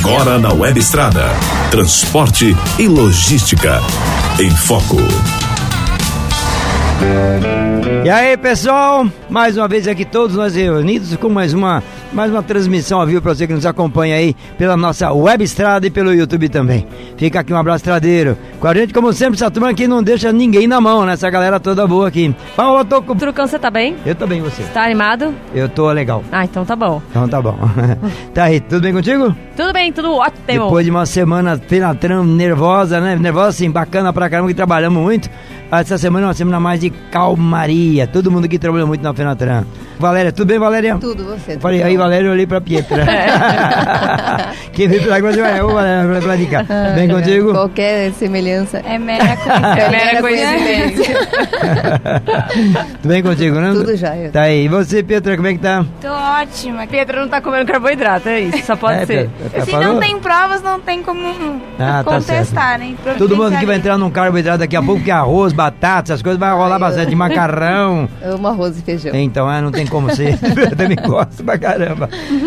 Agora na Web Estrada. Transporte e logística. Em Foco. E aí, pessoal? Mais uma vez aqui todos nós reunidos com mais uma mais uma transmissão ao vivo para você que nos acompanha aí pela nossa web estrada e pelo YouTube também. Fica aqui um abraço tradeiro. Com a gente, como sempre, essa turma aqui não deixa ninguém na mão, né? Essa galera toda boa aqui. Paula, tô com... Trucão, você tá bem? Eu tô bem, você? Tá animado? Eu tô legal. Ah, então tá bom. Então tá bom. tá aí, tudo bem contigo? Tudo bem, tudo ótimo. Depois de uma semana penatram, nervosa, né? Nervosa assim, bacana pra caramba, que trabalhamos muito. Essa semana é uma semana mais de calmaria. Todo mundo aqui trabalhou muito na Fenatran. Valéria, tudo bem, Valéria? Tudo, você. Falei, aí, Valéria, eu olhei pra Pietra. É. Quem veio pela coisa vai, ô, Valéria, pra cá. Bem contigo? Qualquer semelhança. É mera coincidência. É mera coincidência. tudo bem contigo, né? Tudo já. Eu. Tá aí. E você, Pietra, como é que tá? Tô ótima. Pietra não tá comendo carboidrato, é isso. Só pode é, ser. Pietra, Se não tem provas, não tem como ah, tá contestar, tá né? Todo mundo que vai entrar num carboidrato daqui a pouco, que é arroz, batata, essas coisas, vai rolar Ai, bastante. Eu... De macarrão. Eu amo arroz e feijão. Então, é, não tem como ser. Eu também gosto pra caramba.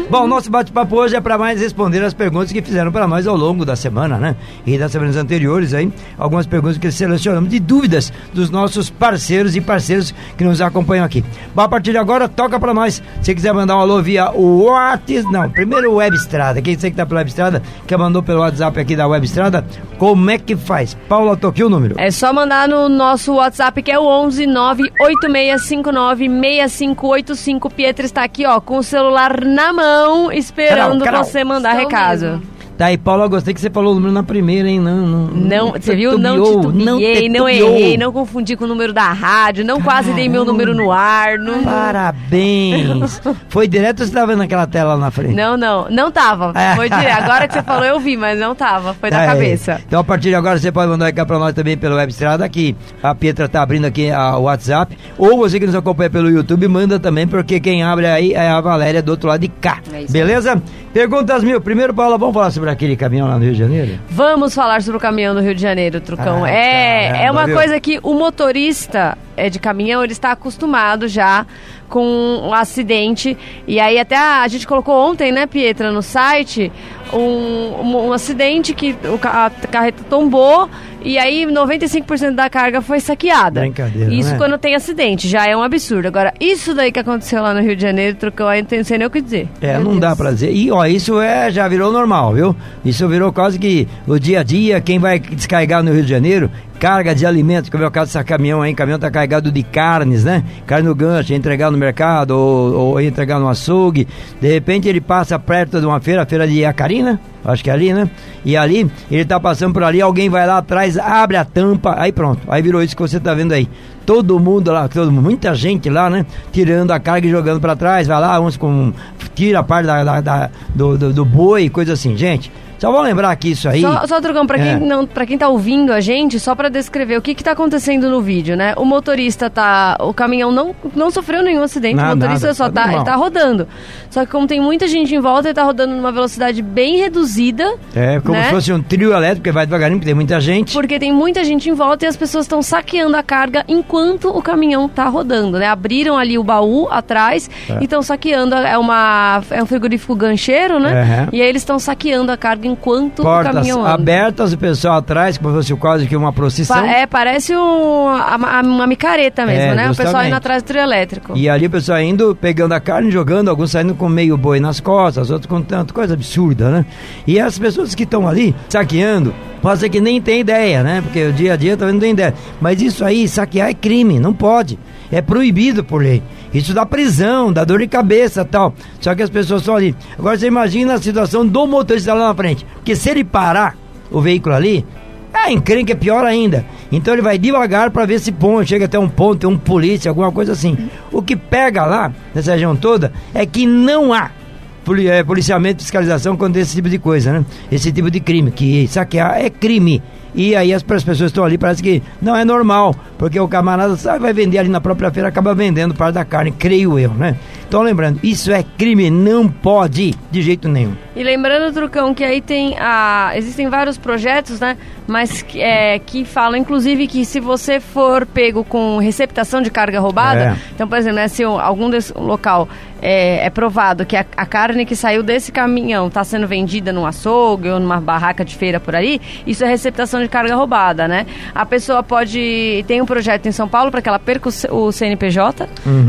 Bom, nosso bate-papo hoje é para mais responder as perguntas que fizeram para nós ao longo da semana, né? E das semanas anteriores aí, algumas perguntas que selecionamos de dúvidas dos nossos parceiros e parceiros que nos acompanham aqui. Bom, a partir de agora, toca para nós. Se quiser mandar um alô via WhatsApp, não, primeiro Web Estrada. Quem você que tá pela Web Estrada, que mandou pelo WhatsApp aqui da Web Estrada, como é que faz? Paula, toque o número. É só mandar no nosso WhatsApp que é o 11 98659 6585 Pietra está aqui, ó, com o celular na mão, esperando você mandar Estou recado. Mesmo. Tá aí, Paulo, eu gostei que você falou o número na primeira, hein? Não, não. Não, você viu? Não titubeei, não, não errei, não confundi com o número da rádio, não Caramba. quase dei meu número no ar. Não... Parabéns! Foi direto ou você tava vendo naquela tela lá na frente? Não, não, não tava. Foi direto. Agora que você falou, eu vi, mas não tava. Foi tá da cabeça. Então, a partir de agora, você pode mandar aqui pra nós também pelo Web Estrada, que a Pietra tá abrindo aqui o WhatsApp. Ou você que nos acompanha pelo YouTube, manda também, porque quem abre aí é a Valéria do outro lado de cá. É Beleza? Perguntas mil. Primeiro, Paula, vamos falar sobre aquele caminhão lá no Rio de Janeiro? Vamos falar sobre o caminhão do Rio de Janeiro, Trucão. Ah, é, caramba, é uma viu? coisa que o motorista é de caminhão, ele está acostumado já com um acidente. E aí até a, a gente colocou ontem, né, Pietra, no site, um, um, um acidente que o, a carreta tombou e aí 95% da carga foi saqueada. Brincadeira, Isso né? quando tem acidente, já é um absurdo. Agora, isso daí que aconteceu lá no Rio de Janeiro, trocou aí, não sei nem o que dizer. É, Meu não Deus. dá pra dizer. E ó, isso é, já virou normal, viu? Isso virou quase que o dia a dia, quem vai descarregar no Rio de Janeiro carga de alimentos, como é o caso desse caminhão aí, o caminhão tá carregado de carnes, né? Carne no gancho, entregar no mercado ou, ou entregar no açougue. De repente ele passa perto de uma feira, a feira de Acarina, acho que é ali, né? E ali, ele tá passando por ali, alguém vai lá atrás, abre a tampa, aí pronto. Aí virou isso que você tá vendo aí. Todo mundo lá, todo, muita gente lá, né? Tirando a carga e jogando para trás, vai lá, uns com. tira a parte da, da, da do, do, do boi, coisa assim. Gente, só vou lembrar que isso aí. Só, só pra, é. quem não, pra quem tá ouvindo a gente, só para descrever o que que tá acontecendo no vídeo, né? O motorista tá. O caminhão não, não sofreu nenhum acidente, nada, o motorista nada, só tá, tá, tá rodando. Só que como tem muita gente em volta, ele tá rodando numa velocidade bem reduzida. É, como né? se fosse um trio elétrico, que vai devagarinho, porque tem muita gente. Porque tem muita gente em volta e as pessoas estão saqueando a carga enquanto o caminhão tá rodando, né? Abriram ali o baú atrás é. e estão saqueando. É, uma, é um frigorífico gancheiro, né? Uhum. E aí eles estão saqueando a carga enquanto Portas o caminhão anda. abertas, o pessoal atrás, como se fosse quase que uma procissão. Pa é, parece um, uma, uma micareta mesmo, é, né? Justamente. O pessoal indo atrás do trio elétrico. E ali o pessoal indo, pegando a carne, jogando, alguns saindo com meio boi nas costas, outros com tanto, coisa absurda, né? E as pessoas que estão ali saqueando, pode ser que nem tem ideia, né? Porque o dia a dia também não tem ideia. Mas isso aí, saquear é crime, não pode. É proibido por lei. Isso dá prisão, dá dor de cabeça tal. Só que as pessoas estão ali. Agora você imagina a situação do motorista lá na frente. Porque se ele parar o veículo ali, é encrenca é pior ainda. Então ele vai devagar para ver se ponto, chega até um ponto, tem um polícia, alguma coisa assim. O que pega lá, nessa região toda, é que não há é, policiamento, fiscalização quando esse tipo de coisa, né? Esse tipo de crime, que saquear é crime. E aí as pessoas estão ali, parece que não é normal, porque o camarada sabe, vai vender ali na própria feira, acaba vendendo parte da carne, creio eu, né? Então lembrando, isso é crime, não pode de jeito nenhum. E lembrando, Trucão, que aí tem a. Existem vários projetos, né? mas é, que fala, inclusive, que se você for pego com receptação de carga roubada, É. então, por exemplo, né, se um- algum desse local é, é provado que a, a carne que saiu desse caminhão está sendo vendida num açougue ou numa barraca de feira por aí, isso é receptação de carga roubada, né? A pessoa pode. Tem um projeto em São Paulo para que ela perca o, CNPJ,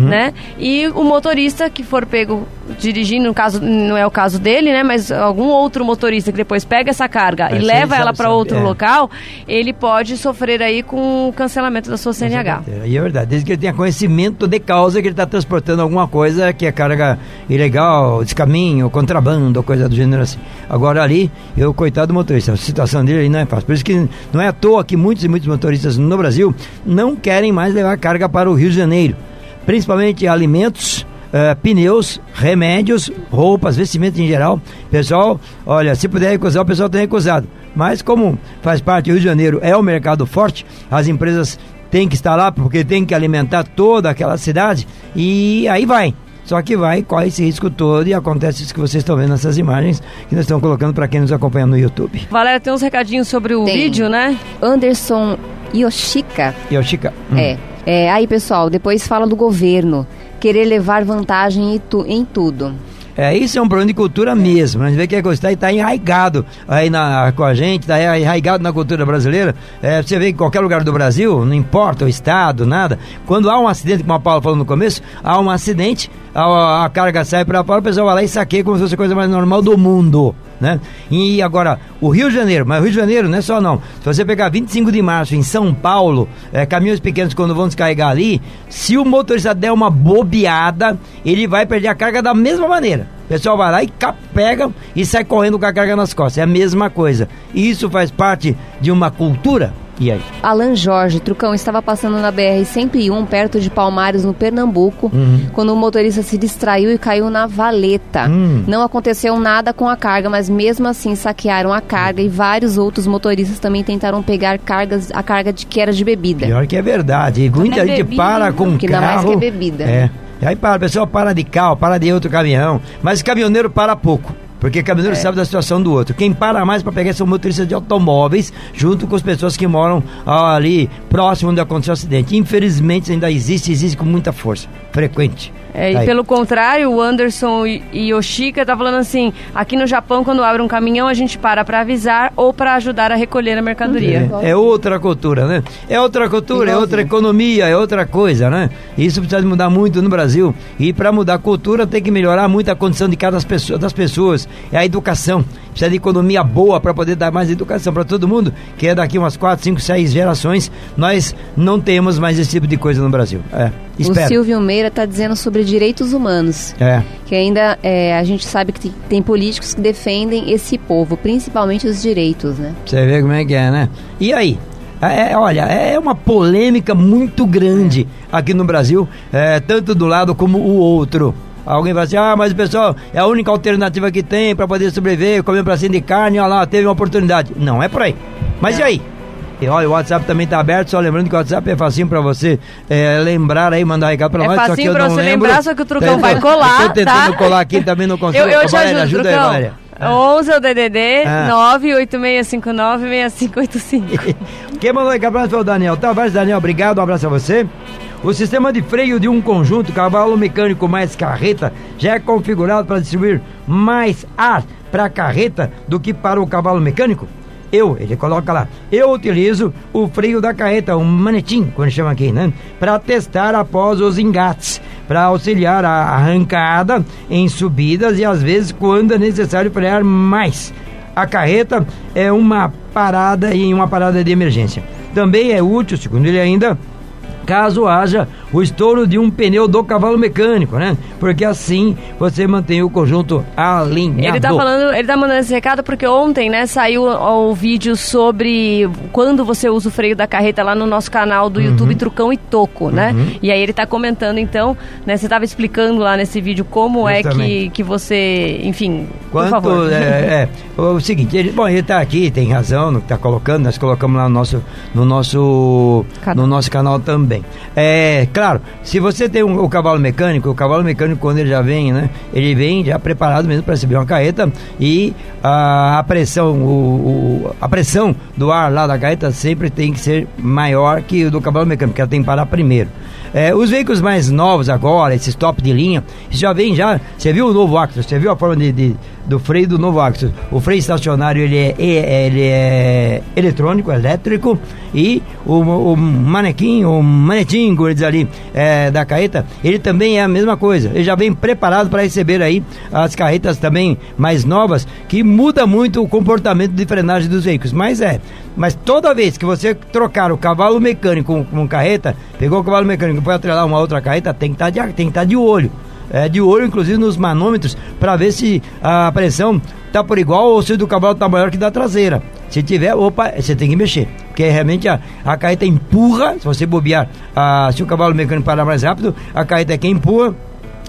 né? E o motorista que for pego dirigindo, no caso, não é o caso dele, né? Mas algum outro motorista que depois pega essa carga É, e leva ela para outro é. local, ele pode sofrer aí com o cancelamento da sua CNH. E é verdade, desde que ele tenha conhecimento de causa que ele está transportando alguma coisa que é carga ilegal, descaminho, contrabando, coisa do gênero assim. Agora ali, eu, coitado do motorista, a situação dele não é fácil. Por isso que não é à toa que muitos e muitos motoristas no Brasil não querem mais levar carga para o Rio de Janeiro, principalmente alimentos. Eh, pneus, remédios, roupas, vestimentas em geral. Pessoal, olha, se puder recusar, o pessoal tem recusado. Mas como faz parte do Rio de Janeiro, é um mercado forte, as empresas têm que estar lá porque tem que alimentar toda aquela cidade e aí vai. Só que vai, corre esse risco todo e acontece isso que vocês estão vendo nessas imagens que nós estamos colocando para quem nos acompanha no YouTube. Valéria, tem uns recadinhos sobre o Tem. vídeo, né? Anderson Yoshika. Eu, Chica. hum. É. é. Aí, pessoal, depois fala do governo. Querer levar vantagem em, tu- em tudo. É, isso é um problema de cultura mesmo. A gente vê que a está tá enraigado aí na, com a gente, está enraigado na cultura brasileira. É, você vê que em qualquer lugar do Brasil, não importa o estado, nada. Quando há um acidente, como a Paula falou no começo, há um acidente, a, a carga sai para fora, o pessoal vai lá e saqueia como se fosse a coisa mais normal do mundo. Né? E agora, o Rio de Janeiro, mas o Rio de Janeiro não é só não. Se você pegar 25 de março em São Paulo, é, caminhões pequenos quando vão descarregar ali, se o motorista der uma bobeada, ele vai perder a carga da mesma maneira. O pessoal vai lá e pega e sai correndo com a carga nas costas. É a mesma coisa. E isso faz parte de uma cultura. E aí? Alan Jorge, Trucão, estava passando na BR-101, perto de Palmares, no Pernambuco, Uhum. quando o motorista se distraiu e caiu na valeta. Hum. Não aconteceu nada com a carga, mas mesmo assim saquearam a carga e vários outros motoristas também tentaram pegar cargas, a carga de que era de bebida. Pior que é verdade. E muita é gente bebida, para com Que ainda carro. mais que é bebida. É. Aí para, o pessoal para de carro, para de outro caminhão. Mas caminhoneiro para pouco. Porque caminhoneiro sabe da situação do outro. Quem para mais para pegar são motoristas de automóveis, junto com as pessoas que moram ali próximo onde aconteceu o acidente. Infelizmente ainda existe, existe com muita força. Frequente. É, e pelo contrário, o Anderson e e Yoshika tá falando assim: aqui no Japão, quando abre um caminhão, a gente para para avisar ou para ajudar a recolher a mercadoria. É, é outra cultura, né? É outra cultura, é outra economia, é outra coisa, né? Isso precisa mudar muito no Brasil. E para mudar a cultura tem que melhorar muito a condição de cada pessoa, das pessoas. É a educação. Precisa de economia boa para poder dar mais educação para todo mundo. Que é daqui umas 4, 5, 6 gerações, nós não temos mais esse tipo de coisa no Brasil. É, O espero. Silvio Meira está dizendo sobre direitos humanos. É. Que ainda é, a gente sabe que tem, tem políticos que defendem esse povo, principalmente os direitos, né? Você vê como é que é, né? E aí? É, olha, é uma polêmica muito grande aqui no Brasil, é, tanto do lado como o outro. Alguém vai assim, ah, mas o pessoal é a única alternativa que tem para poder sobreviver, comer um pracinho de carne, olha lá, teve uma oportunidade. Não é por aí. Mas e aí? E olha, o WhatsApp também tá aberto, só lembrando que o WhatsApp é facinho pra você é, lembrar aí, mandar recado pra É nós. só que facinho não você lembro. lembrar, só que o Trucão Eu vai colar, Eu tô tentando tá? colar aqui, também não consigo. Eu, eu te Valéria, ajudo, ajuda aí, Trucão. Valéria. 11 é o DDD Ah. 986596585. Quem mandou recado pra nós foi o Daniel Tavares. Daniel, obrigado, um abraço a você. O sistema de freio de um conjunto cavalo mecânico mais carreta já é configurado para distribuir mais ar para a carreta do que para o cavalo mecânico? Eu, ele coloca lá, eu utilizo o freio da carreta, um manetim, quando chama aqui, né? Para testar após os engates, para auxiliar a arrancada em subidas e às vezes quando é necessário frear mais. A carreta é uma parada em uma parada de emergência. Também é útil, segundo ele ainda, caso haja o estouro de um pneu do cavalo mecânico, né? Porque assim você mantém o conjunto alinhado. Ele tá falando, ele tá mandando esse recado porque ontem, né, saiu o, vídeo sobre quando você usa o freio da carreta lá no nosso canal do Uhum. YouTube Trucão e Toco, né? E aí ele tá comentando então, né, você tava explicando lá nesse vídeo como é que, Justamente. que você, enfim, por Quanto, favor. é, é, o seguinte, ele, bom, ele tá aqui, tem razão no que tá colocando, nós colocamos lá no nosso, no nosso, Canal. no nosso canal também. É, claro, se você tem um, o cavalo mecânico, o cavalo mecânico quando ele já vem, né? Ele vem já preparado mesmo para receber uma carreta e a, a pressão, o, o, a pressão do ar lá da carreta sempre tem que ser maior que o do cavalo mecânico, porque ela tem que parar primeiro. É, os veículos mais novos agora, esses top de linha, já vem já. Você viu o novo Actros? Você viu a forma de, de, do freio do novo Actros? O freio estacionário ele é, ele é eletrônico, elétrico e o, o manequim, o manetim, como eles ali é, da carreta, ele também é a mesma coisa. Ele já vem preparado para receber aí as carretas também mais novas, que muda muito o comportamento de frenagem dos veículos. Mas é, mas toda vez que você trocar o cavalo mecânico com, com carreta, pegou o cavalo mecânico para atrelar uma outra carreta, tem que estar tá de, tá de olho. É, de olho, inclusive, nos manômetros, para ver se a pressão tá por igual ou se o do cavalo tá maior que da traseira. Se tiver, opa, você tem que mexer. Porque realmente a, a carreta empurra, se você bobear, a, se o cavalo mecânico parar mais rápido, a carreta é quem empurra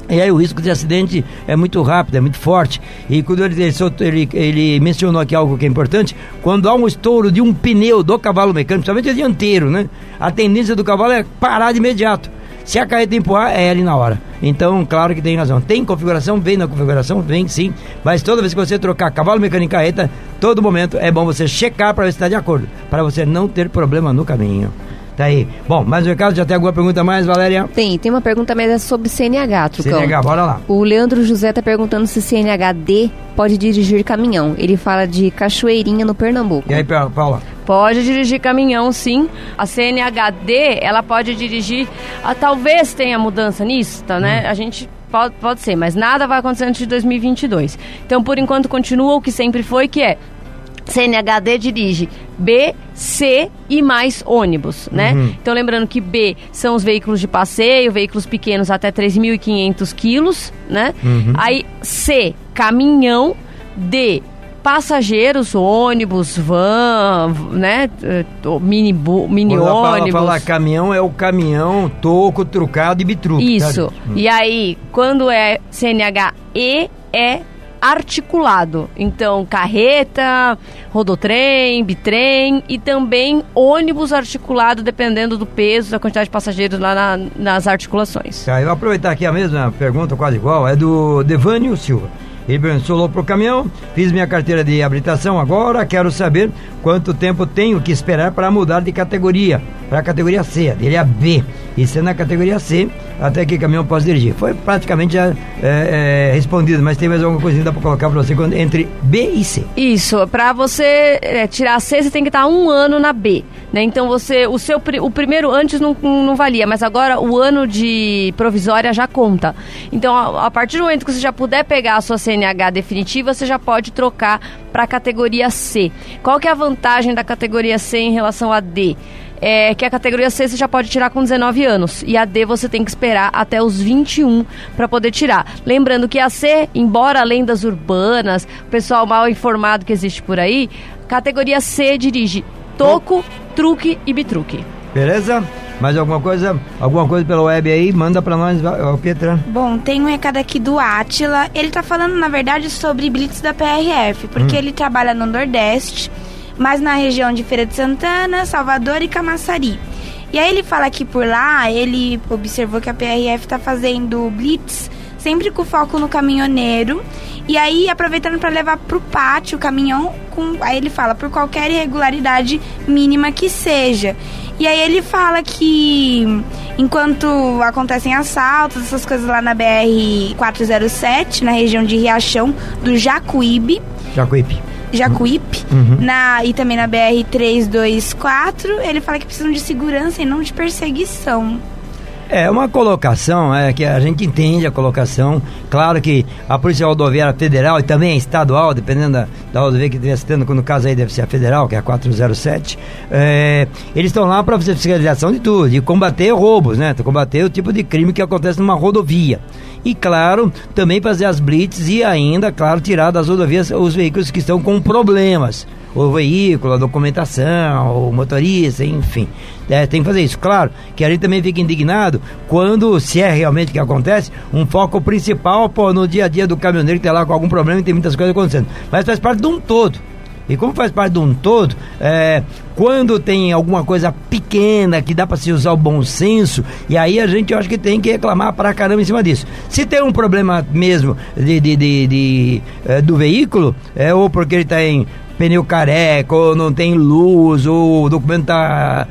e aí o risco de acidente é muito rápido, é muito forte. E quando ele, ele, ele, mencionou aqui algo que é importante, quando há um estouro de um pneu do cavalo mecânico, principalmente dianteiro, né? A tendência do cavalo é parar de imediato. Se a carreta empurrar, é ali na hora. Então, claro que tem razão. Tem configuração, vem na configuração, vem sim. Mas toda vez que você trocar cavalo mecânico e carreta, todo momento é bom você checar para ver se está de acordo. Para você não ter problema no caminho. Tá aí. Bom, mais um recado, já tem alguma pergunta mais, Valéria? Tem, tem uma pergunta, mas é sobre CNH, Trucão. CNH, bora lá. O Leandro José tá perguntando se CNHD pode dirigir caminhão. Ele fala de Cachoeirinha, no Pernambuco. E aí, Paula? Pode dirigir caminhão, sim. A CNHD, ela pode dirigir... Ah, talvez tenha mudança nisso, tá, né? Hum. A gente pode, pode ser, mas nada vai acontecer antes de 2022. Então, por enquanto, continua o que sempre foi, que é CNHD dirige B, C e mais ônibus, né? Uhum. Então lembrando que B são os veículos de passeio, veículos pequenos até 3.500 quilos, né? Uhum. Aí C, caminhão, D, passageiros, ônibus, van, né? Eh, mini, mini ônibus. Falar caminhão é o caminhão toco, trucado e bitruque. Isso. Tá? E aí, quando é CNH E, é articulado. Então, carreta, rodotrem, bitrem e também ônibus articulado, dependendo do peso, da quantidade de passageiros lá na, nas articulações. Tá, eu vou aproveitar aqui a mesma pergunta, quase igual, é do Devânio Silva. Ele pensou para o caminhão, fiz minha carteira de habilitação agora, quero saber quanto tempo tenho que esperar para mudar de categoria, para a categoria C, dele é B. E sendo na categoria C, até que caminhão posso dirigir. Foi praticamente já é, é, respondido, mas tem mais alguma coisinha para colocar para você entre B e C. Isso, para você é, tirar a C, você tem que estar um ano na B. Né? Então você, o seu o primeiro antes não, não valia, mas agora o ano de provisória já conta. Então a, a partir do momento que você já puder pegar a sua CNH definitiva, você já pode trocar para a categoria C. Qual que é a vantagem da categoria C em relação a D? É que a categoria C você já pode tirar com 19 anos e a D você tem que esperar até os 21 para poder tirar. Lembrando que a C, embora lendas urbanas, pessoal mal informado que existe por aí, categoria C dirige toco, truque e bitruque. Beleza? Mais alguma coisa? Alguma coisa pela web aí? Manda para nós, Pietra. Bom, tem um recado aqui do Atila. Ele tá falando, na verdade, sobre blitz da PRF, porque hum. ele trabalha no Nordeste, mas na região de Feira de Santana, Salvador e Camaçari. E aí ele fala que por lá ele observou que a PRF tá fazendo blitz sempre com foco no caminhoneiro. E aí, aproveitando para levar para o pátio o caminhão, com, aí ele fala, por qualquer irregularidade mínima que seja. E aí ele fala que enquanto acontecem assaltos, essas coisas lá na BR 407, na região de Riachão, do Jacuíbe. Jacuípe. Jacuípe, uhum. na, e também na BR 324, ele fala que precisam de segurança e não de perseguição. É uma colocação, é que a gente entende a colocação. Claro que a Polícia Rodoviária Federal e também estadual, dependendo da, da rodovia que estiver citando, no caso aí deve ser a federal, que é a 407, é, eles estão lá para fazer fiscalização de tudo, de combater roubos, né? Combater o tipo de crime que acontece numa rodovia. E claro, também fazer as blitz e ainda, claro, tirar das rodovias os veículos que estão com problemas o veículo, a documentação, o motorista, enfim. É, tem que fazer isso. Claro que a gente também fica indignado quando, se é realmente que acontece, um foco principal pô, no dia a dia do caminhoneiro que está lá com algum problema e tem muitas coisas acontecendo. Mas faz parte de um todo. E como faz parte de um todo, é, quando tem alguma coisa pequena que dá para se usar o bom senso, e aí a gente acho que tem que reclamar para caramba em cima disso. Se tem um problema mesmo de, de, de, de é, do veículo, é, ou porque ele está em pneu careca, ou não tem luz, ou o documento tá,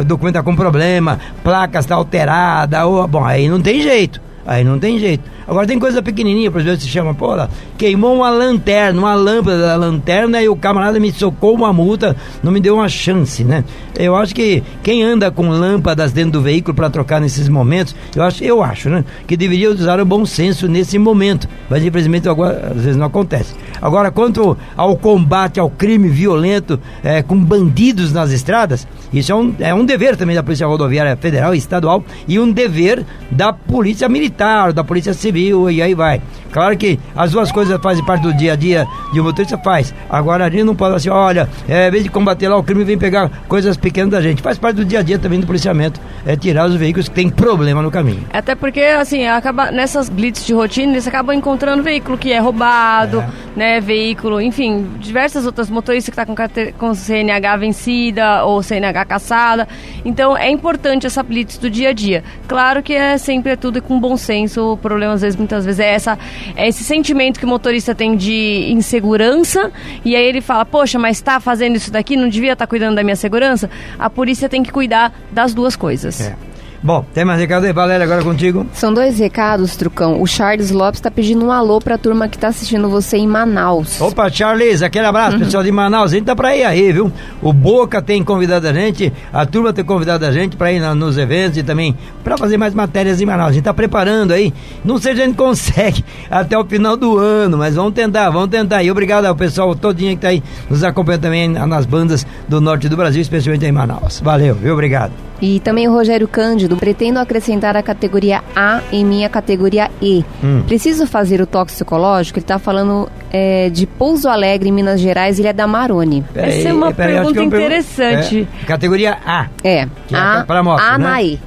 o documento tá com problema, placa está alterada, ou, bom, aí não tem jeito. Aí não tem jeito. Agora tem coisa pequenininha, por exemplo, se chama, pô, queimou uma lanterna, uma lâmpada da lanterna e o camarada me socou uma multa, não me deu uma chance, né? Eu acho que quem anda com lâmpadas dentro do veículo para trocar nesses momentos, eu acho, eu acho, né? Que deveria usar o bom senso nesse momento. Mas infelizmente agora, às vezes não acontece. Agora, quanto ao combate ao crime violento é, com bandidos nas estradas, isso é um, é um dever também da Polícia Rodoviária Federal e Estadual e um dever da Polícia Militar, da Polícia Civil e aí vai. Claro que as duas coisas fazem parte do dia a dia de um motorista, faz. Agora a gente não pode assim, olha, é, em vez de combater lá o crime, vem pegar coisas pequenas da gente. Faz parte do dia a dia também do policiamento, é tirar os veículos que têm problema no caminho. Até porque, assim, acaba nessas blitz de rotina, eles acabam encontrando veículo que é roubado, é. né? Veículo, enfim, diversas outras motoristas que tá com, com CNH vencida ou CNH caçada. Então é importante essa blitz do dia a dia. Claro que é sempre é tudo com bom senso. O problema, às vezes, muitas vezes, é essa é esse sentimento que o motorista tem de insegurança. E aí ele fala, poxa, mas está fazendo isso daqui, não devia estar tá cuidando da minha segurança? A polícia tem que cuidar das duas coisas. É. Bom, tem mais recado aí, Valéria, agora contigo. São dois recados, Trucão. O Charles Lopes está pedindo um alô para a turma que está assistindo você em Manaus. Opa, Charles, aquele abraço, uhum. pessoal de Manaus. A gente tá para ir aí, viu? O Boca tem convidado a gente, a turma tem convidado a gente para ir na, nos eventos e também para fazer mais matérias em Manaus. A gente tá preparando aí. Não sei se a gente consegue até o final do ano, mas vamos tentar, vamos tentar. E obrigado ao pessoal todinho que está aí nos acompanhando também nas bandas do norte do Brasil, especialmente em Manaus. Valeu, viu? Obrigado. E também o Rogério Cândido, pretendo acrescentar a categoria A em minha categoria E. Hum. Preciso fazer o toxicológico? Ele está falando é, de Pouso Alegre, em Minas Gerais, ele é da Maroni. Essa é uma pergunta é interessante. É, categoria A. É. Que é a, para moto, A né? na E.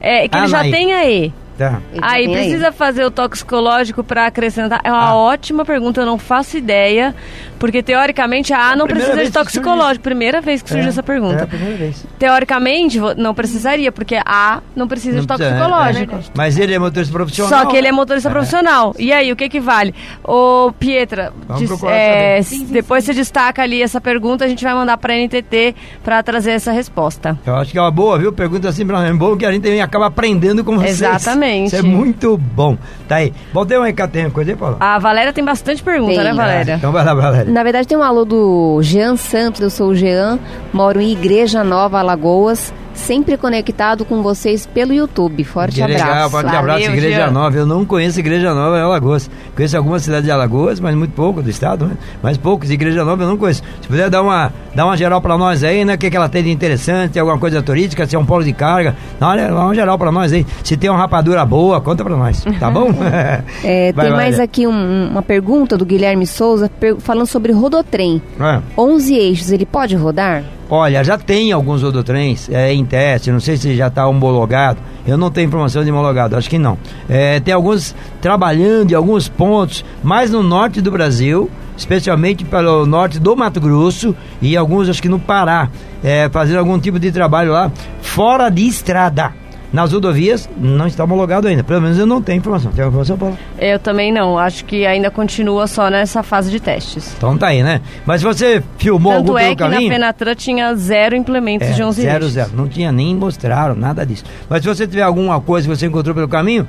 É, que ele já tem a E. Tá. Aí precisa aí. fazer o toxicológico para acrescentar. É uma ah. ótima pergunta, eu não faço ideia, porque teoricamente a A não precisa de toxicológico. Primeira vez que surge é, essa pergunta. É a primeira vez. Teoricamente não precisaria, porque a não precisa não de toxicológico. É, Mas ele é motorista profissional. Só que ele é motorista é. profissional. E aí, o que que vale? Ô, Pietra, diz, é, sim, sim, depois sim. você destaca ali essa pergunta, a gente vai mandar para a NTT para trazer essa resposta. Eu acho que é uma boa, viu? Pergunta assim para é bom que a gente também acaba aprendendo com vocês. Exatamente. Exatamente. Isso é muito bom. Tá aí. Voltei uma recado, tem coisa aí, Paulo? A Valéria tem bastante pergunta, tem. né, Valéria? então vai lá, Valéria. Na verdade, tem um alô do Jean Santos, eu sou o Jean, moro em Igreja Nova, Alagoas sempre conectado com vocês pelo YouTube. Forte Igreja, abraço. Forte Valeu, abraço, Igreja Jean. Nova. Eu não conheço Igreja Nova em Alagoas. Conheço algumas cidades de Alagoas, mas muito pouco do estado, né? Mas poucos. Igreja Nova eu não conheço. Se puder dar uma, dar uma geral para nós aí, né? O que, que ela tem de interessante, tem alguma coisa turística, se é um polo de carga. Dá uma, dá uma geral para nós aí. Se tem uma rapadura boa, conta para nós, tá bom? é, Vai, tem mais aqui um, uma pergunta do Guilherme Souza falando sobre rodotrem. É. 11 eixos, ele pode rodar? Olha, já tem alguns rodotrens é, em teste, não sei se já está homologado. Eu não tenho informação de homologado, acho que não. É, tem alguns trabalhando em alguns pontos, mais no norte do Brasil, especialmente pelo norte do Mato Grosso e alguns acho que no Pará, é, fazendo algum tipo de trabalho lá fora de estrada. Nas rodovias não está homologado ainda. Pelo menos eu não tenho informação. Tem informação, Paulo? Eu também não. Acho que ainda continua só nessa fase de testes. Então tá aí, né? Mas você filmou Tanto algum é que caminho? na Fenatran tinha zero implementos é, de 11 Zero, zero. Não tinha nem mostraram nada disso. Mas se você tiver alguma coisa que você encontrou pelo caminho,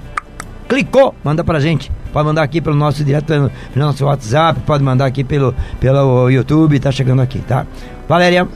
clicou, manda pra gente. Pode mandar aqui pelo nosso direto, pelo nosso WhatsApp, pode mandar aqui pelo, pelo YouTube, tá chegando aqui, tá? Valéria.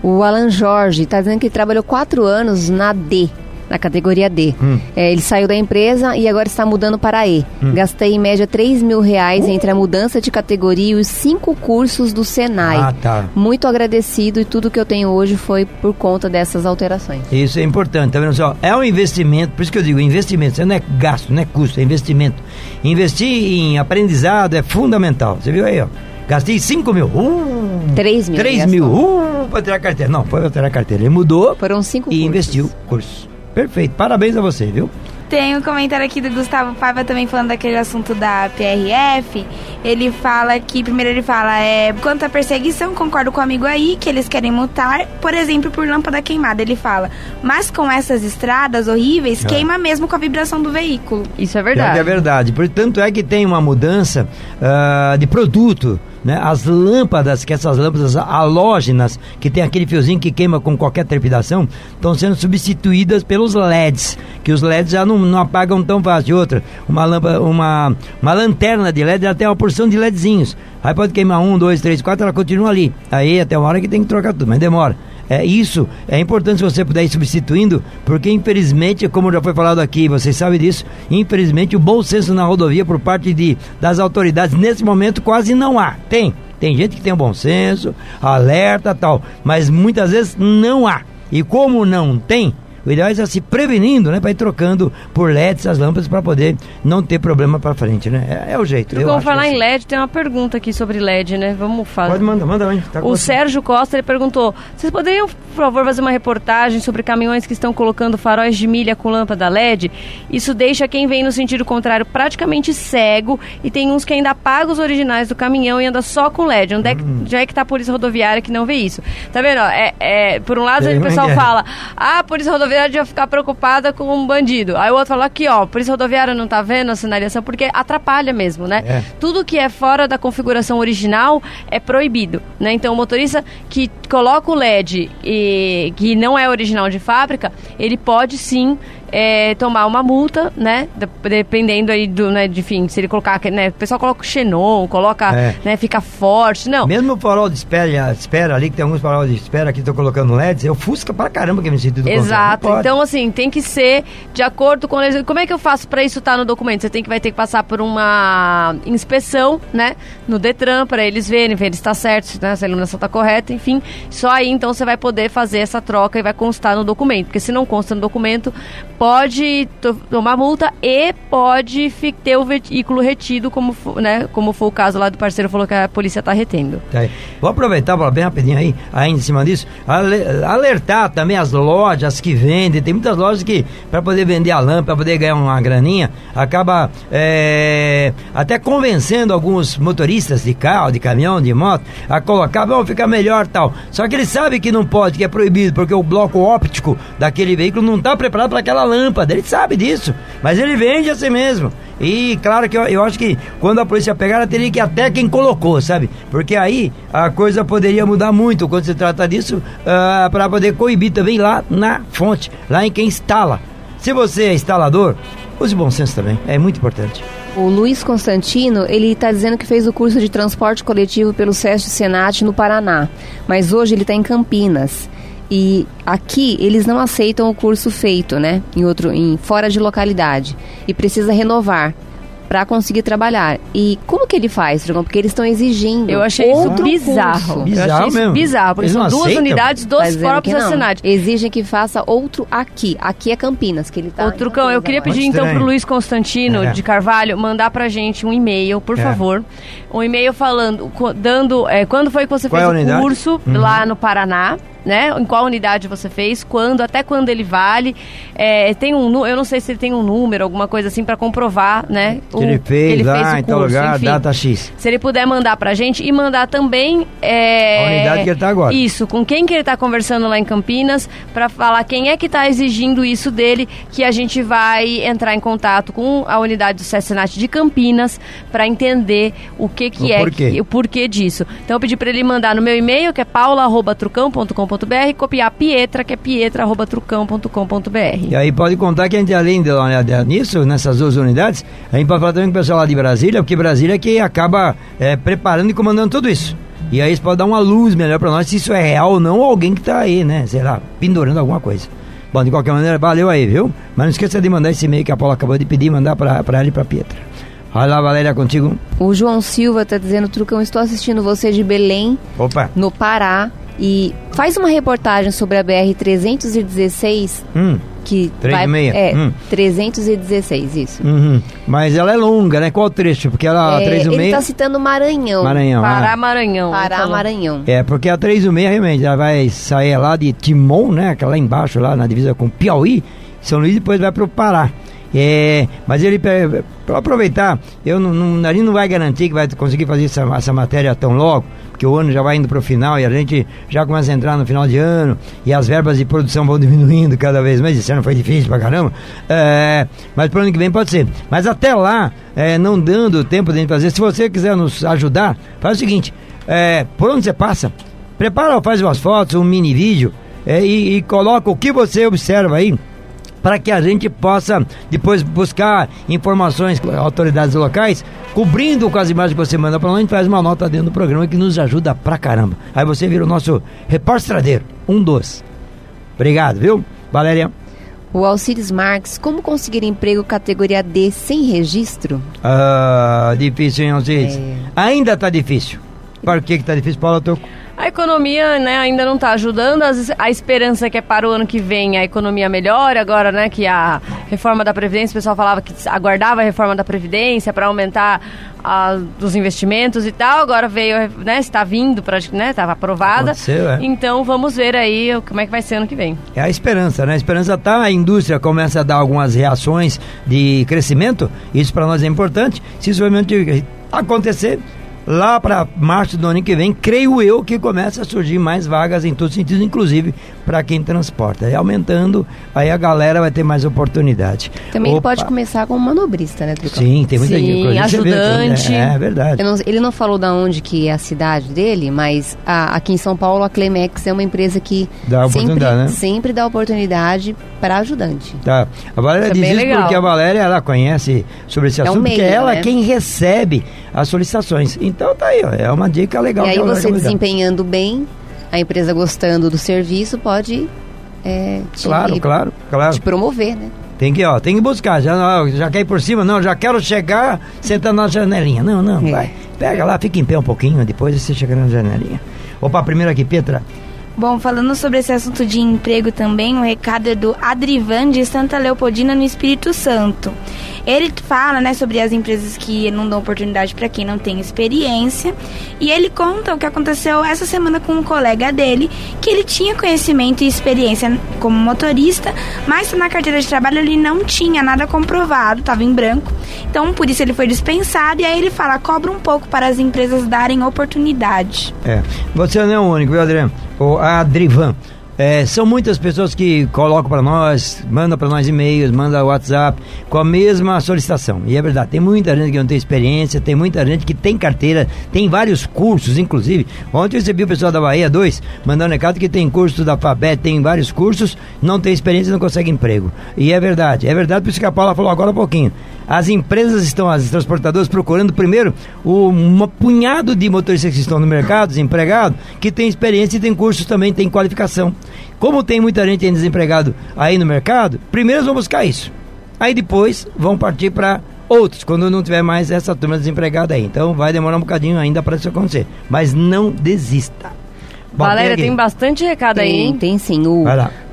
O Alan Jorge está dizendo que trabalhou quatro anos na D, na categoria D. Hum. É, ele saiu da empresa e agora está mudando para E. Hum. Gastei em média 3 mil reais uh. entre a mudança de categoria e os cinco cursos do Senai. Ah, tá. Muito agradecido e tudo que eu tenho hoje foi por conta dessas alterações. Isso é importante, tá vendo só? É um investimento, por isso que eu digo, investimento, isso não é gasto, não é custo, é investimento. Investir em aprendizado é fundamental. Você viu aí, ó? Gastei 5 mil. Uh, 3 mil. 3 mil. Uh, para tirar a carteira. Não, foi para tirar a carteira. Ele mudou. Foram 5 E investiu curso. Perfeito. Parabéns a você, viu? Tem um comentário aqui do Gustavo Paiva também falando daquele assunto da PRF. Ele fala que, primeiro ele fala, é, quanto à perseguição, concordo com o amigo aí, que eles querem multar, por exemplo, por lâmpada queimada. Ele fala, mas com essas estradas horríveis, é. queima mesmo com a vibração do veículo. Isso é verdade. É, é verdade. Portanto, é que tem uma mudança uh, de produto né? As lâmpadas, que essas lâmpadas halógenas, que tem aquele fiozinho que queima com qualquer trepidação, estão sendo substituídas pelos LEDs, que os LEDs já não, não apagam tão fácil. Outra, uma lâmpada, uma, uma lanterna de LED, ela tem uma porção de LEDzinhos. Aí pode queimar um, dois, três, quatro, ela continua ali. Aí até uma hora que tem que trocar tudo, mas demora. É, isso é importante se você puder ir substituindo, porque infelizmente, como já foi falado aqui, vocês sabem disso, infelizmente o bom senso na rodovia por parte de, das autoridades nesse momento quase não há. Tem, tem gente que tem o bom senso, alerta tal, mas muitas vezes não há. E como não tem, o ideal é se prevenindo, né? Para ir trocando por LEDs as lâmpadas para poder não ter problema para frente, né? É, é, o jeito. Vamos falar em LED, tem uma pergunta aqui sobre LED, né? Vamos falar. Pode mandar, manda aí. Tá o Sérgio Costa ele perguntou: vocês poderiam, por favor, fazer uma reportagem sobre caminhões que estão colocando faróis de milha com lâmpada LED? Isso deixa quem vem no sentido contrário praticamente cego e tem uns que ainda pagam os originais do caminhão e anda só com LED. Onde é que, hum. já é que tá a polícia rodoviária que não vê isso? Tá vendo? É, é por um lado, o pessoal fala: ah, a polícia rodoviária ia ficar preocupada com um bandido. Aí o outro falou aqui, ó, polícia rodoviária não tá vendo a sinalização, porque atrapalha mesmo, né? É. Tudo que é fora da configuração original é proibido, né? Então o motorista que coloca o LED e que não é original de fábrica, ele pode sim é, tomar uma multa, né? Dependendo aí do, né, de, enfim, se ele colocar, né? O pessoal coloca o xenon, coloca, é. né, fica forte, não. Mesmo o farol de espera, espera ali, que tem alguns faróis de espera que estão colocando LEDs, eu fusca pra caramba que me sentido Exato, então assim, tem que ser de acordo com... Como é que eu faço pra isso estar tá no documento? Você tem que vai ter que passar por uma inspeção, né? No Detran, pra eles verem, ver se está certo, né, se a iluminação está correta, enfim. Só aí, então, você vai poder fazer essa troca e vai constar no documento. Porque se não consta no documento, pode tomar multa e pode ter o veículo retido, como, né, como foi o caso lá do parceiro falou que a polícia está retendo. É. Vou aproveitar para bem rapidinho aí, ainda em cima disso, alertar também as lojas que vendem, tem muitas lojas que, para poder vender a lâmpada, para poder ganhar uma graninha, acaba é, até convencendo alguns motoristas de carro, de caminhão, de moto, a colocar, vão ficar melhor tal. Só que ele sabe que não pode, que é proibido, porque o bloco óptico daquele veículo não está preparado para aquela lâmpada, ele sabe disso, mas ele vende assim mesmo. E claro que eu, eu acho que quando a polícia pegar, ela teria que ir até quem colocou, sabe? Porque aí a coisa poderia mudar muito quando se trata disso, uh, ah, para poder coibir também lá na fonte, lá em quem instala. Se você é instalador, use bom senso também, é muito importante. O Luiz Constantino, ele está dizendo que fez o curso de transporte coletivo pelo SESC Senat no Paraná, mas hoje ele está em Campinas. E aqui eles não aceitam o curso feito, né, em outro, em fora de localidade e precisa renovar para conseguir trabalhar. E como que ele faz, Dragão? Porque eles estão exigindo. Eu achei outro isso bizarro. bizarro eu achei isso mesmo. bizarro, porque são duas aceitam? unidades dos tá próprios assinantes. Exigem que faça outro aqui. Aqui é Campinas, que ele tá. Outro cão, eu queria pedir então pro Luiz Constantino é. de Carvalho mandar pra gente um e-mail, por é. favor. Um e-mail falando, dando. É, quando foi que você Qual fez é o curso uhum. lá no Paraná? Né? Em qual unidade você fez, quando, até quando ele vale. É, tem um, eu não sei se ele tem um número, alguma coisa assim para comprovar, né? Que o, ele fez, ele lá, fez o em tal lugar, enfim, data X. Se ele puder mandar pra gente e mandar também é, a unidade que ele tá agora. Isso, com quem que ele tá conversando lá em Campinas, para falar quem é que tá exigindo isso dele, que a gente vai entrar em contato com a unidade do Cessenat de Campinas para entender o que que o é porquê. Que, o porquê disso. Então eu pedi para ele mandar no meu e-mail, que é paula@trucão.com.br e copiar Pietra, que é pietra.trucão.com.br. E aí pode contar que a gente, além de olhar nisso, nessas duas unidades, a gente pode falar também com o pessoal lá de Brasília, porque Brasília é que acaba é, preparando e comandando tudo isso. E aí isso pode dar uma luz melhor para nós se isso é real ou não, ou alguém que tá aí, né? Sei lá, pendurando alguma coisa. Bom, de qualquer maneira, valeu aí, viu? Mas não esqueça de mandar esse e-mail que a Paula acabou de pedir, mandar para ela e para Pietra. Vai lá, Valéria, contigo. O João Silva tá dizendo, Trucão, estou assistindo você de Belém, Opa. no Pará. E faz uma reportagem sobre a BR-316. Hum. Que 3 vai, é, hum. 316, isso. Uhum. Mas ela é longa, né? Qual trecho? Porque ela, é, 316... Ele está citando Maranhão. Maranhão, Pará, ah. Maranhão. Pará, Maranhão. É, porque a 316 realmente, ela vai sair lá de Timon, né? Aquela lá embaixo, lá na divisa com Piauí, São Luís, depois vai para o Pará. É, mas ele, para aproveitar, eu não, não, não vai garantir que vai conseguir fazer essa, essa matéria tão logo, porque o ano já vai indo para o final e a gente já começa a entrar no final de ano e as verbas de produção vão diminuindo cada vez mais. Esse ano foi difícil pra caramba. É, mas para o ano que vem pode ser. Mas até lá, é, não dando tempo de fazer, se você quiser nos ajudar, faz o seguinte: é, por onde você passa, prepara, faz umas fotos, um mini vídeo é, e, e coloca o que você observa aí para que a gente possa depois buscar informações com autoridades locais, cobrindo com as imagens que você manda para nós, a gente faz uma nota dentro do programa que nos ajuda pra caramba. Aí você vira o nosso repórter um dos. Obrigado, viu? Valéria. O Alcides Marques, como conseguir emprego categoria D sem registro? Ah, difícil, hein, Alcides? É. Ainda tá difícil. Por que que tá difícil, Paulo? Tô... A economia, né, ainda não está ajudando. A esperança é que é para o ano que vem a economia melhore. Agora, né, que a reforma da Previdência, o pessoal falava que aguardava a reforma da Previdência para aumentar a, os investimentos e tal. Agora veio, né, está vindo, né, estava aprovada. É. Então vamos ver aí como é que vai ser ano que vem. É a esperança, né? A esperança tá, a indústria começa a dar algumas reações de crescimento. Isso para nós é importante. Se isso realmente acontecer, lá para março do ano que vem, creio eu que começa a surgir mais vagas em todos os sentidos, inclusive para quem transporta. E aumentando, aí a galera vai ter mais oportunidade. Também Opa. ele pode começar como manobrista, né? Sim, tem muita Sim, gente. ajudante. Vê, é, é, verdade. Não, ele não falou da onde que é a cidade dele, mas a, aqui em São Paulo a Clemex é uma empresa que dá sempre, né? sempre dá oportunidade para ajudante. Tá. A Valéria isso é diz isso legal. porque a Valéria ela conhece sobre esse assunto, é um meio, porque ela é né? quem recebe as solicitações. Então tá aí, ó, é uma dica legal. E aí você desempenhando bem, a empresa gostando do serviço, pode é, te, claro, claro, claro. te promover, né? Tem que, ó, tem que buscar. Já, já quer ir por cima? Não, já quero chegar sentando na janelinha. Não, não, é. vai. Pega lá, fica em pé um pouquinho, depois você chega na janelinha. Opa, primeiro aqui, Petra. Bom, falando sobre esse assunto de emprego também, o recado é do Adrivan de Santa Leopoldina no Espírito Santo. Ele fala, né, sobre as empresas que não dão oportunidade para quem não tem experiência, e ele conta o que aconteceu essa semana com um colega dele, que ele tinha conhecimento e experiência como motorista, mas na carteira de trabalho ele não tinha nada comprovado, estava em branco. Então, por isso ele foi dispensado e aí ele fala, cobra um pouco para as empresas darem oportunidade. É. Você não é o único, viu, Adriano? O Adrivan. É, são muitas pessoas que colocam para nós, mandam para nós e-mails, mandam WhatsApp com a mesma solicitação. E é verdade, tem muita gente que não tem experiência, tem muita gente que tem carteira, tem vários cursos, inclusive. Ontem eu recebi o pessoal da Bahia 2 mandando recado que tem curso da FABET, tem vários cursos, não tem experiência e não consegue emprego. E é verdade, é verdade, por isso que a Paula falou agora um pouquinho. As empresas estão, as transportadoras, procurando primeiro o, um punhado de motoristas que estão no mercado, desempregados, que tem experiência e tem cursos também, tem qualificação. Como tem muita gente desempregado aí no mercado, primeiro vão buscar isso. Aí depois vão partir para outros, quando não tiver mais essa turma desempregada aí. Então vai demorar um bocadinho ainda para isso acontecer. Mas não desista. Bom, Valéria, tem, tem bastante recado tem, aí, hein? Tem sim. O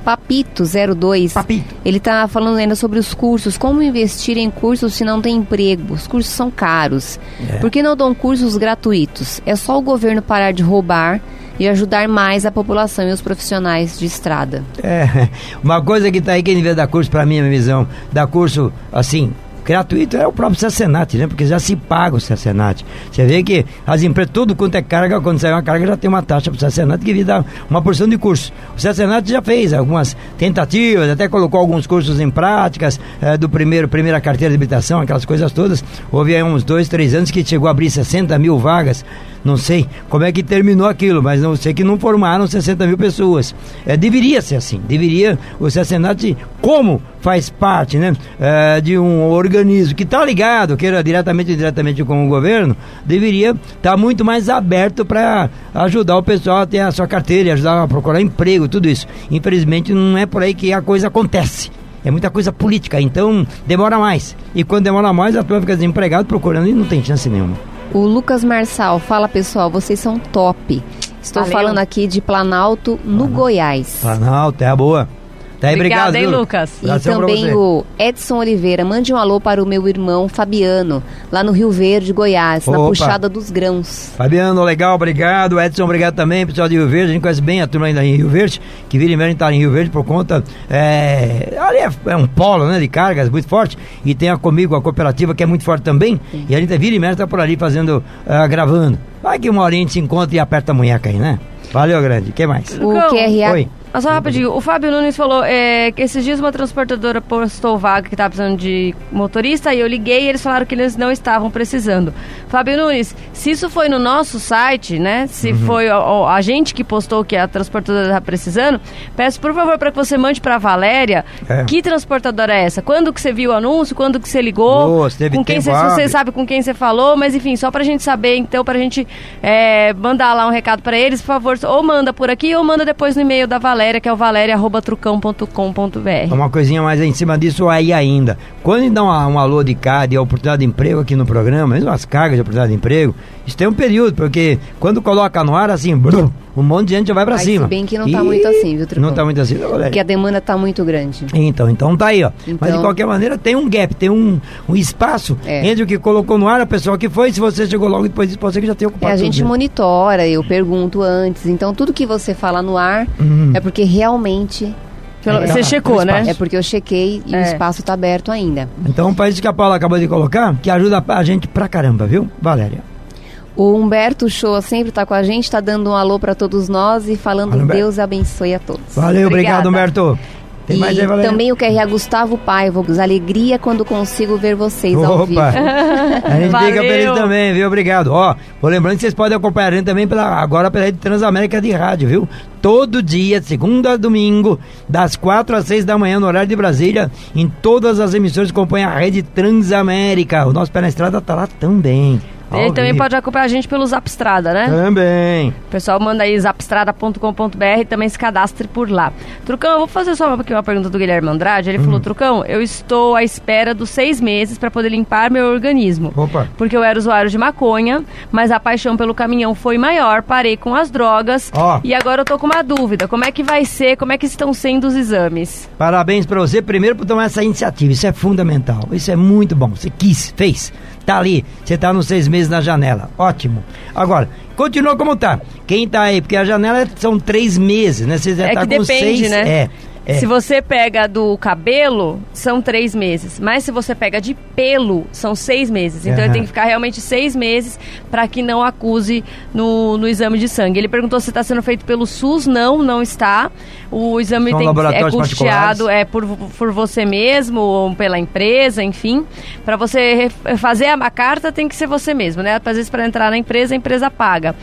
Papito02. Papito. Ele está falando ainda sobre os cursos. Como investir em cursos se não tem emprego? Os cursos são caros. É. Por que não dão cursos gratuitos? É só o governo parar de roubar e ajudar mais a população e os profissionais de estrada. É, uma coisa que está aí que devia dar curso para mim, a minha visão, dar curso assim, gratuito é o próprio Cesenat, né? Porque já se paga o Cesenat. Você vê que as empresas, tudo quanto é carga, quando sai uma carga, já tem uma taxa para o Cesenat que dá uma porção de curso. O Cesenat já fez algumas tentativas, até colocou alguns cursos em práticas é, do primeiro, primeira carteira de habilitação, aquelas coisas todas. Houve aí uns dois, três anos que chegou a abrir 60 mil vagas não sei como é que terminou aquilo, mas não sei que não formaram 60 mil pessoas. É, deveria ser assim, deveria o Senat, como faz parte né, é, de um organismo que está ligado, queira diretamente ou indiretamente com o governo, deveria estar tá muito mais aberto para ajudar o pessoal a ter a sua carteira, ajudar a procurar emprego, tudo isso. Infelizmente não é por aí que a coisa acontece. É muita coisa política, então demora mais. E quando demora mais, a turma fica desempregada procurando e não tem chance nenhuma. O Lucas Marçal, fala pessoal, vocês são top. Estou Valeu. falando aqui de Planalto, no Planalto. Goiás. Planalto, é a boa. Tá aí, obrigado, Obrigada, hein, viu? Lucas? E também o Edson Oliveira, mande um alô para o meu irmão Fabiano, lá no Rio Verde, Goiás, na Opa. puxada dos grãos. Fabiano, legal, obrigado. Edson, obrigado também. Pessoal de Rio Verde, a gente conhece bem a turma ainda em Rio Verde, que vira e mexe tá em Rio Verde por conta. É, ali é, é um polo né, de cargas muito forte. E tem a Comigo, a cooperativa, que é muito forte também. E a gente vira e mexe tá por ali fazendo, ah, gravando. Vai que uma hora a gente se encontra e aperta a munheca aí, né? Valeu, grande. O que mais? O QRA. Oi. Ah, só rapidinho, o Fábio Nunes falou é, que esses dias uma transportadora postou vaga que estava precisando de motorista e eu liguei e eles falaram que eles não estavam precisando. Fábio Nunes, se isso foi no nosso site, né? Se Uhum. foi a, a gente que postou que a transportadora está precisando, peço por favor para que você mande para a Valéria É. que transportadora é essa? Quando que você viu o anúncio? Quando que você ligou? Se teve com quem você, você sabe com quem você falou, mas enfim, só pra gente saber, então, pra gente é, mandar lá um recado pra eles, por favor, ou manda por aqui ou manda depois no e-mail da Valéria, que é o valéria.trucão.com.br. Uma coisinha mais em cima disso aí ainda. Quando dá um alô de CAD e a oportunidade de emprego aqui no programa, mesmo as cargas de oportunidade de emprego, isso tem um período, porque quando coloca no ar assim, brum, um monte de gente já vai pra Mas cima. se bem que não tá E- muito assim, viu, Trucão? Não tá muito assim, Valéria? Porque a demanda está muito grande. Então, então tá aí, ó. Mas de Então- qualquer maneira tem um gap, tem um, um espaço É. entre o que colocou no ar, a pessoa que foi, se você chegou logo depois disso, pode ser que já tenha É, ocupado a tudo, gente monitora, eu pergunto antes. Então, tudo que você fala no ar Uhum. é porque realmente. Pelo- É, você tá, checou, né? É porque eu chequei e É. o espaço está aberto ainda. Então, para isso que a Paula acabou de colocar, que ajuda a gente pra caramba, viu, Valéria? O Humberto Shoa sempre está com a gente, está dando um alô para todos nós e falando Humberto. Deus abençoe a todos. Valeu, obrigado, Obrigada. Humberto. Tem e mais aí, também o QRA Gustavo Paiva, alegria quando consigo ver vocês ao vivo. Opa! A gente Valeu. liga pra ele também, viu? Obrigado. Ó, vou lembrando que vocês podem acompanhar a gente também pela, agora pela rede Transamérica de Rádio, viu? Todo dia, segunda a domingo, das quatro às seis da manhã, no horário de Brasília, em todas as emissoras que acompanham a rede Transamérica. O nosso pé na estrada tá lá também. Ele Ao também vivo. pode acompanhar a gente pelo Zapstrada, né? Também. O pessoal manda aí zapstrada.com.br e também se cadastre por lá. Trucão, eu vou fazer só uma, uma pergunta do Guilherme Andrade. Ele Hum. falou, Trucão, eu estou à espera dos seis meses para poder limpar meu organismo. Opa. Porque eu era usuário de maconha, mas a paixão pelo caminhão foi maior, parei com as drogas Ó. e agora eu tô com uma dúvida. Como é que vai ser, como é que estão sendo os exames? Parabéns pra você, primeiro por tomar essa iniciativa. Isso é fundamental. Isso é muito bom. Você quis, fez. Tá ali. Você tá nos seis meses na janela. Ótimo. Agora, continua como tá. Quem tá aí? Porque a janela são três meses, né? Você já é tá com depende, seis. né? É. é. Se você pega do cabelo, são três meses. Mas se você pega de pelo, são seis meses. Então Aham. ele tem que ficar realmente seis meses para que não acuse no, no exame de sangue. Ele perguntou se está sendo feito pelo SUS. Não, não está. O exame São tem, é custeado é por, por você mesmo ou pela empresa, enfim. Para você fazer a, a carta tem que ser você mesmo, né? Às vezes para entrar na empresa, a empresa paga.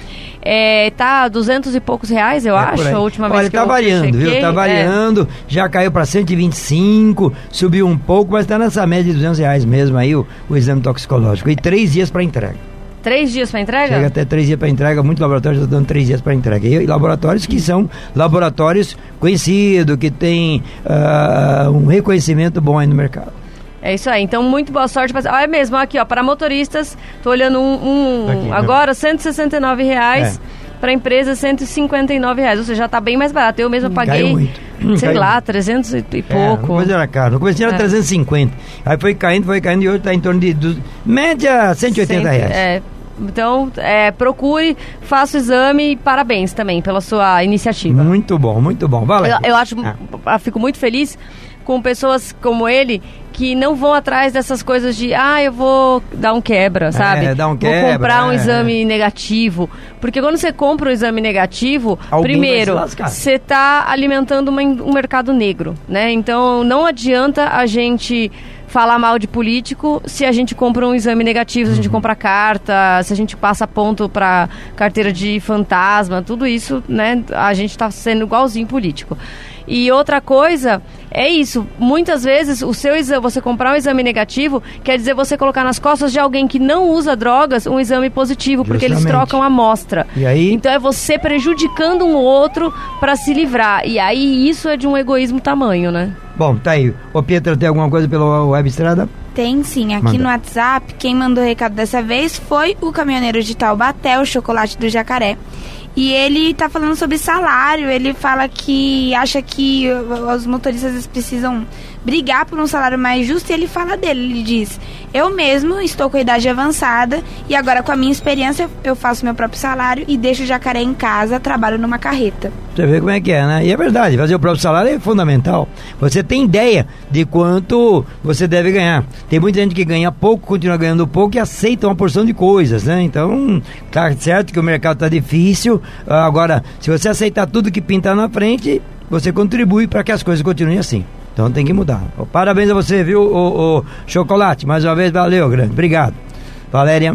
É, tá duzentos e poucos reais, eu É acho, a última Olha, vez que tá eu variando, viu? chequei. Tá É. variando. Já caiu pra 125, subiu um pouco, mas tá nessa média de 200 reais mesmo aí o, o exame toxicológico. E três dias pra entrega. Três dias para entrega? Chega até três dias para entrega, muitos laboratórios estão dando três dias para entrega. E laboratórios que são laboratórios conhecidos, que têm ah, um reconhecimento bom aí no mercado. É isso aí. Então, muito boa sorte. pra- Olha mesmo, aqui, ó, para motoristas, tô olhando um, um Aqui, agora, 169 reais. É. Para empresa, 159 reais. Ou seja, já tá bem mais barato. Eu mesmo paguei, Caiu muito. sei Caiu lá, muito. 300 e É, pouco. começo era caro. No começo era É. 350. Aí foi caindo, foi caindo e hoje está em torno de. du- média 180 Cento- reais. É. Então, é, procure, faça o exame e parabéns também pela sua iniciativa. Muito bom, muito bom. Valeu. Eu, eu acho, Ah. eu fico muito feliz com pessoas como ele que não vão atrás dessas coisas de, ah, eu vou dar um quebra, sabe? dar um Vou quebra, comprar um é, exame negativo. Porque quando você compra um exame negativo, Alguém primeiro, você está alimentando uma um mercado negro, né? Então não adianta a gente falar mal de político se a gente compra um exame negativo, se a gente Uhum. compra carta, se a gente passa ponto para carteira de fantasma, tudo isso, né? A gente está sendo igualzinho político. E outra coisa é isso. Muitas vezes o seu exame, você comprar um exame negativo, quer dizer você colocar nas costas de alguém que não usa drogas um exame positivo, porque eles Justamente. trocam a amostra. E aí? Então é você prejudicando um outro para se livrar. E aí isso é de um egoísmo tamanho, né? Bom, tá aí. Ô Pietra, tem alguma coisa pela web estrada? Tem sim, aqui Manda. no WhatsApp, quem mandou o recado dessa vez foi o caminhoneiro de Taubaté, o chocolate do jacaré. E ele tá falando sobre salário. Ele fala que acha que os motoristas precisam brigar por um salário mais justo. E ele fala dele, ele diz: Eu mesmo estou com a idade avançada e agora com a minha experiência eu faço meu próprio salário e deixo o jacaré em casa, trabalho numa carreta. Você vê como é que é, né? E é verdade, fazer o próprio salário é fundamental. Você tem ideia de quanto você deve ganhar. Tem muita gente que ganha pouco, continua ganhando pouco e aceita uma porção de coisas, né? Então, tá certo que o mercado tá difícil. Agora, se você aceitar tudo que pinta na frente, você contribui para que as coisas continuem assim. Então tem que mudar. Parabéns a você, viu, o, o Chocolate? Mais uma vez, valeu, grande. Obrigado. Valéria.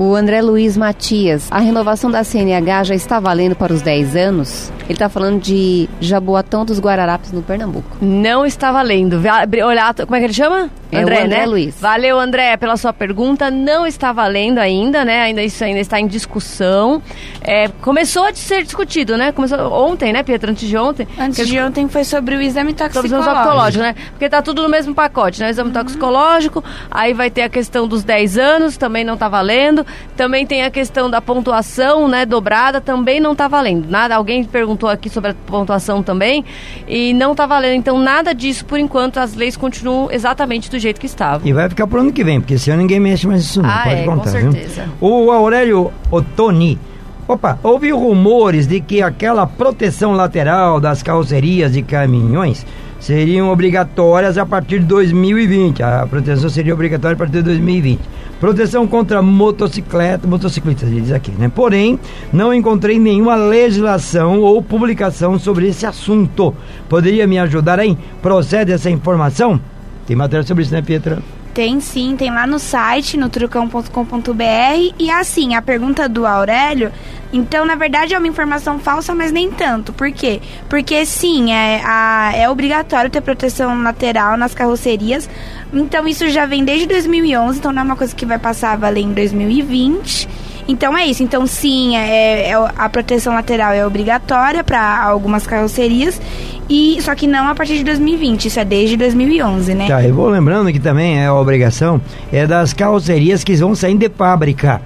O André Luiz Matias, a renovação da CNH já está valendo para os 10 anos? Ele está falando de Jaboatão dos Guararapes, no Pernambuco. Não está valendo. Olhar, como é que ele chama? É André, André né? Luiz. Valeu, André, pela sua pergunta. Não está valendo ainda, né? Ainda isso ainda está em discussão. É, começou a ser discutido, né? Começou ontem, né, Pietra? Antes de ontem. Antes de ontem foi sobre o exame toxicológico. Sobre o exame toxicológico, né? Porque tá tudo no mesmo pacote, né? O exame uhum. toxicológico, aí vai ter a questão dos 10 anos, também não está valendo. Também tem a questão da pontuação, né, dobrada, também não está valendo. Nada, alguém perguntou aqui sobre a pontuação também e não está valendo. Então, nada disso por enquanto, as leis continuam exatamente do jeito que estava. E vai ficar pro ano que vem, porque esse ano ninguém mexe mais nisso não, ah, pode é, contar. Com certeza. Viu? O Aurélio Ottoni. Opa, houve rumores de que aquela proteção lateral das carrocerias de caminhões seriam obrigatórias a partir de 2020. A proteção seria obrigatória a partir de 2020. Proteção contra motocicleta, motociclistas, diz aqui, né? Porém, não encontrei nenhuma legislação ou publicação sobre esse assunto. Poderia me ajudar aí? Procede essa informação? Tem matéria sobre isso, né, Pietra? Tem sim, tem lá no site, no trucão.com.br. E assim, a pergunta do Aurélio, então na verdade é uma informação falsa, mas nem tanto. Por quê? Porque sim, é, a, é obrigatório ter proteção lateral nas carrocerias. Então isso já vem desde 2011, então não é uma coisa que vai passar a valer em 2020. Então é isso. Então sim, é, é a proteção lateral é obrigatória para algumas carrocerias e só que não a partir de 2020. Isso é desde 2011, né? Tá, eu vou lembrando que também é a obrigação é das carrocerias que vão sair de fábrica.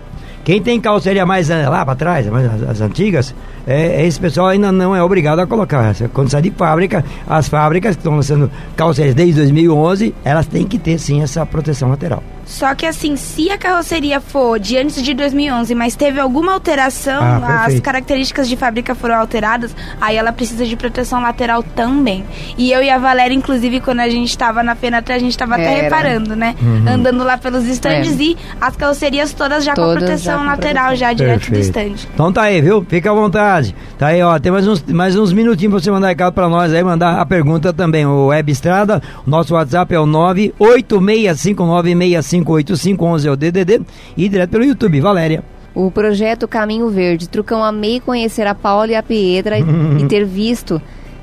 Quem tem carroceria mais eh, lá para trás, as, as antigas, é, esse pessoal ainda não é obrigado a colocar. Quando sai de fábrica, as fábricas que estão lançando carrocerias desde 2011, elas têm que ter sim essa proteção lateral. Só que assim, se a carroceria for de antes de 2011, mas teve alguma alteração, ah, as características de fábrica foram alteradas, aí ela precisa de proteção lateral também. E eu e a Valéria, inclusive, quando a gente estava na Fenatra, a gente estava até reparando, né? Uhum. Andando lá pelos estandes é. e as carrocerias todas já todas com proteção já lateral, proteção. já direto do estande. Então tá aí, viu? Fica à vontade. Tá aí, ó, tem mais uns, mais uns minutinhos pra você mandar recado pra nós aí, mandar a pergunta também. O Web Estrada, nosso WhatsApp é o 9865965 358511 é o DDD e direto pelo YouTube. Valéria. O projeto Caminho Verde. Trucão, amei conhecer a Paula e a Pietra e ter visto,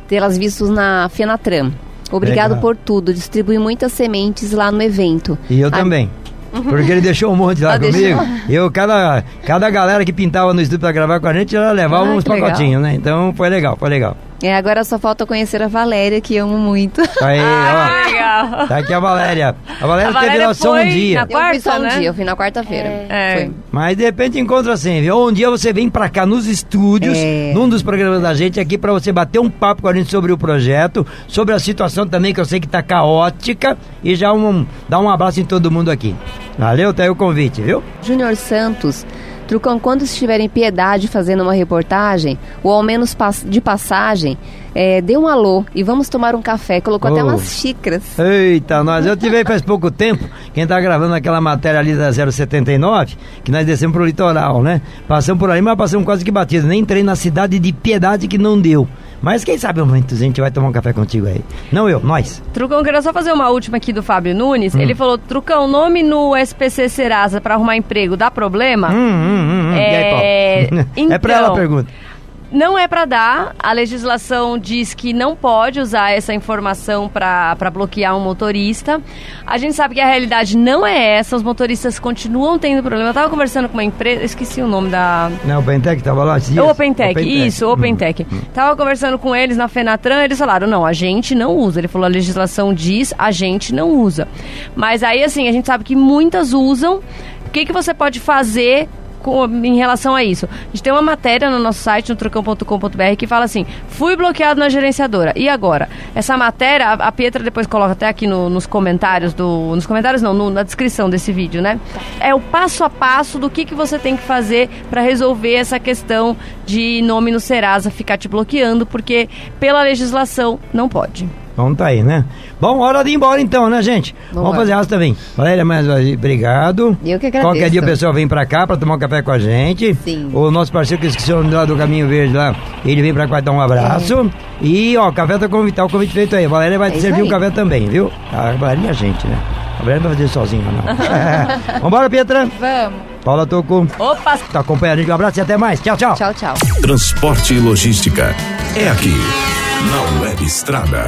tê-las vistos na Fenatram. Obrigado Legal. por tudo. Distribui muitas sementes lá no evento. E eu a... também. Porque ele deixou um monte lá ah, comigo. Deixou. Eu, cada, cada galera que pintava no estúdio pra gravar com a gente, ela levava ah, uns pacotinhos, né? Então foi legal, foi legal. É, agora só falta conhecer a Valéria, que amo muito. Tá aí, ah, ó. Legal. Tá aqui a Valéria. A Valéria, a Valéria teve noção um dia. Na quarta, eu fui só um né? dia, eu fui na quarta-feira. É. é. Mas de repente encontra assim, viu? Um dia você vem pra cá nos estúdios, é. num dos programas da gente aqui, pra você bater um papo com a gente sobre o projeto, sobre a situação também, que eu sei que tá caótica, e já um, dar um abraço em todo mundo aqui. Valeu, tá aí o convite, viu? Júnior Santos Trucão, quando estiver em Piedade fazendo uma reportagem, ou ao menos de passagem, é, dê um alô e vamos tomar um café. Colocou oh. até umas xícaras. Eita, nós. Eu tive aí faz pouco tempo, quem tá gravando aquela matéria ali da 079, que nós descemos pro litoral, né? Passamos por ali, mas passamos quase que batido. Nem entrei na cidade de Piedade que não deu. Mas quem sabe um momento a gente vai tomar um café contigo aí. Não eu, nós. Trucão, queria só fazer uma última aqui do Fábio Nunes. Hum. Ele falou, Trucão, nome no SPC Serasa para arrumar emprego dá problema? Hum, hum, hum. É... Aí, então, é pra ela a pergunta. Não é para dar. A legislação diz que não pode usar essa informação para bloquear um motorista. A gente sabe que a realidade não é essa. Os motoristas continuam tendo problema. Eu estava conversando com uma empresa, esqueci o nome da. Não, o Opentec estava lá. O Opentec, isso, o Opentec. Hum. Tava conversando com eles na Fenatran, eles falaram: não, a gente não usa. Ele falou: a legislação diz, a gente não usa. Mas aí, assim, a gente sabe que muitas usam. O que, que você pode fazer em relação a isso. A gente tem uma matéria no nosso site, no trucão.com.br, que fala assim: fui bloqueado na gerenciadora. E agora? Essa matéria, a, a Pietra depois coloca até aqui no, nos comentários do. Nos comentários não, no, na descrição desse vídeo, né? É o passo a passo do que, que você tem que fazer para resolver essa questão de nome no Serasa ficar te bloqueando, porque pela legislação não pode. Então tá aí, né? Bom, hora de ir embora então, né, gente? Vamos Vamos fazer asa também. Valéria, mais obrigado. Eu que agradeço. Qualquer dia o pessoal vem pra cá pra tomar um café com a gente. Sim. O nosso parceiro que eu esqueci o nome lá do Caminho Verde lá, ele vem pra cá dar um abraço. E, ó, o café tá convidado, o convite feito aí. A Valéria vai É isso servir aí. um café também, viu? A Valéria é a gente, né? A Valéria não vai fazer sozinha, não. Vambora, Pietra? Vamos. Paula Toco. Opa! Tá acompanhando a gente. Um abraço e até mais. Tchau, tchau. Tchau, tchau. Transporte e logística. É aqui, na Web Estrada.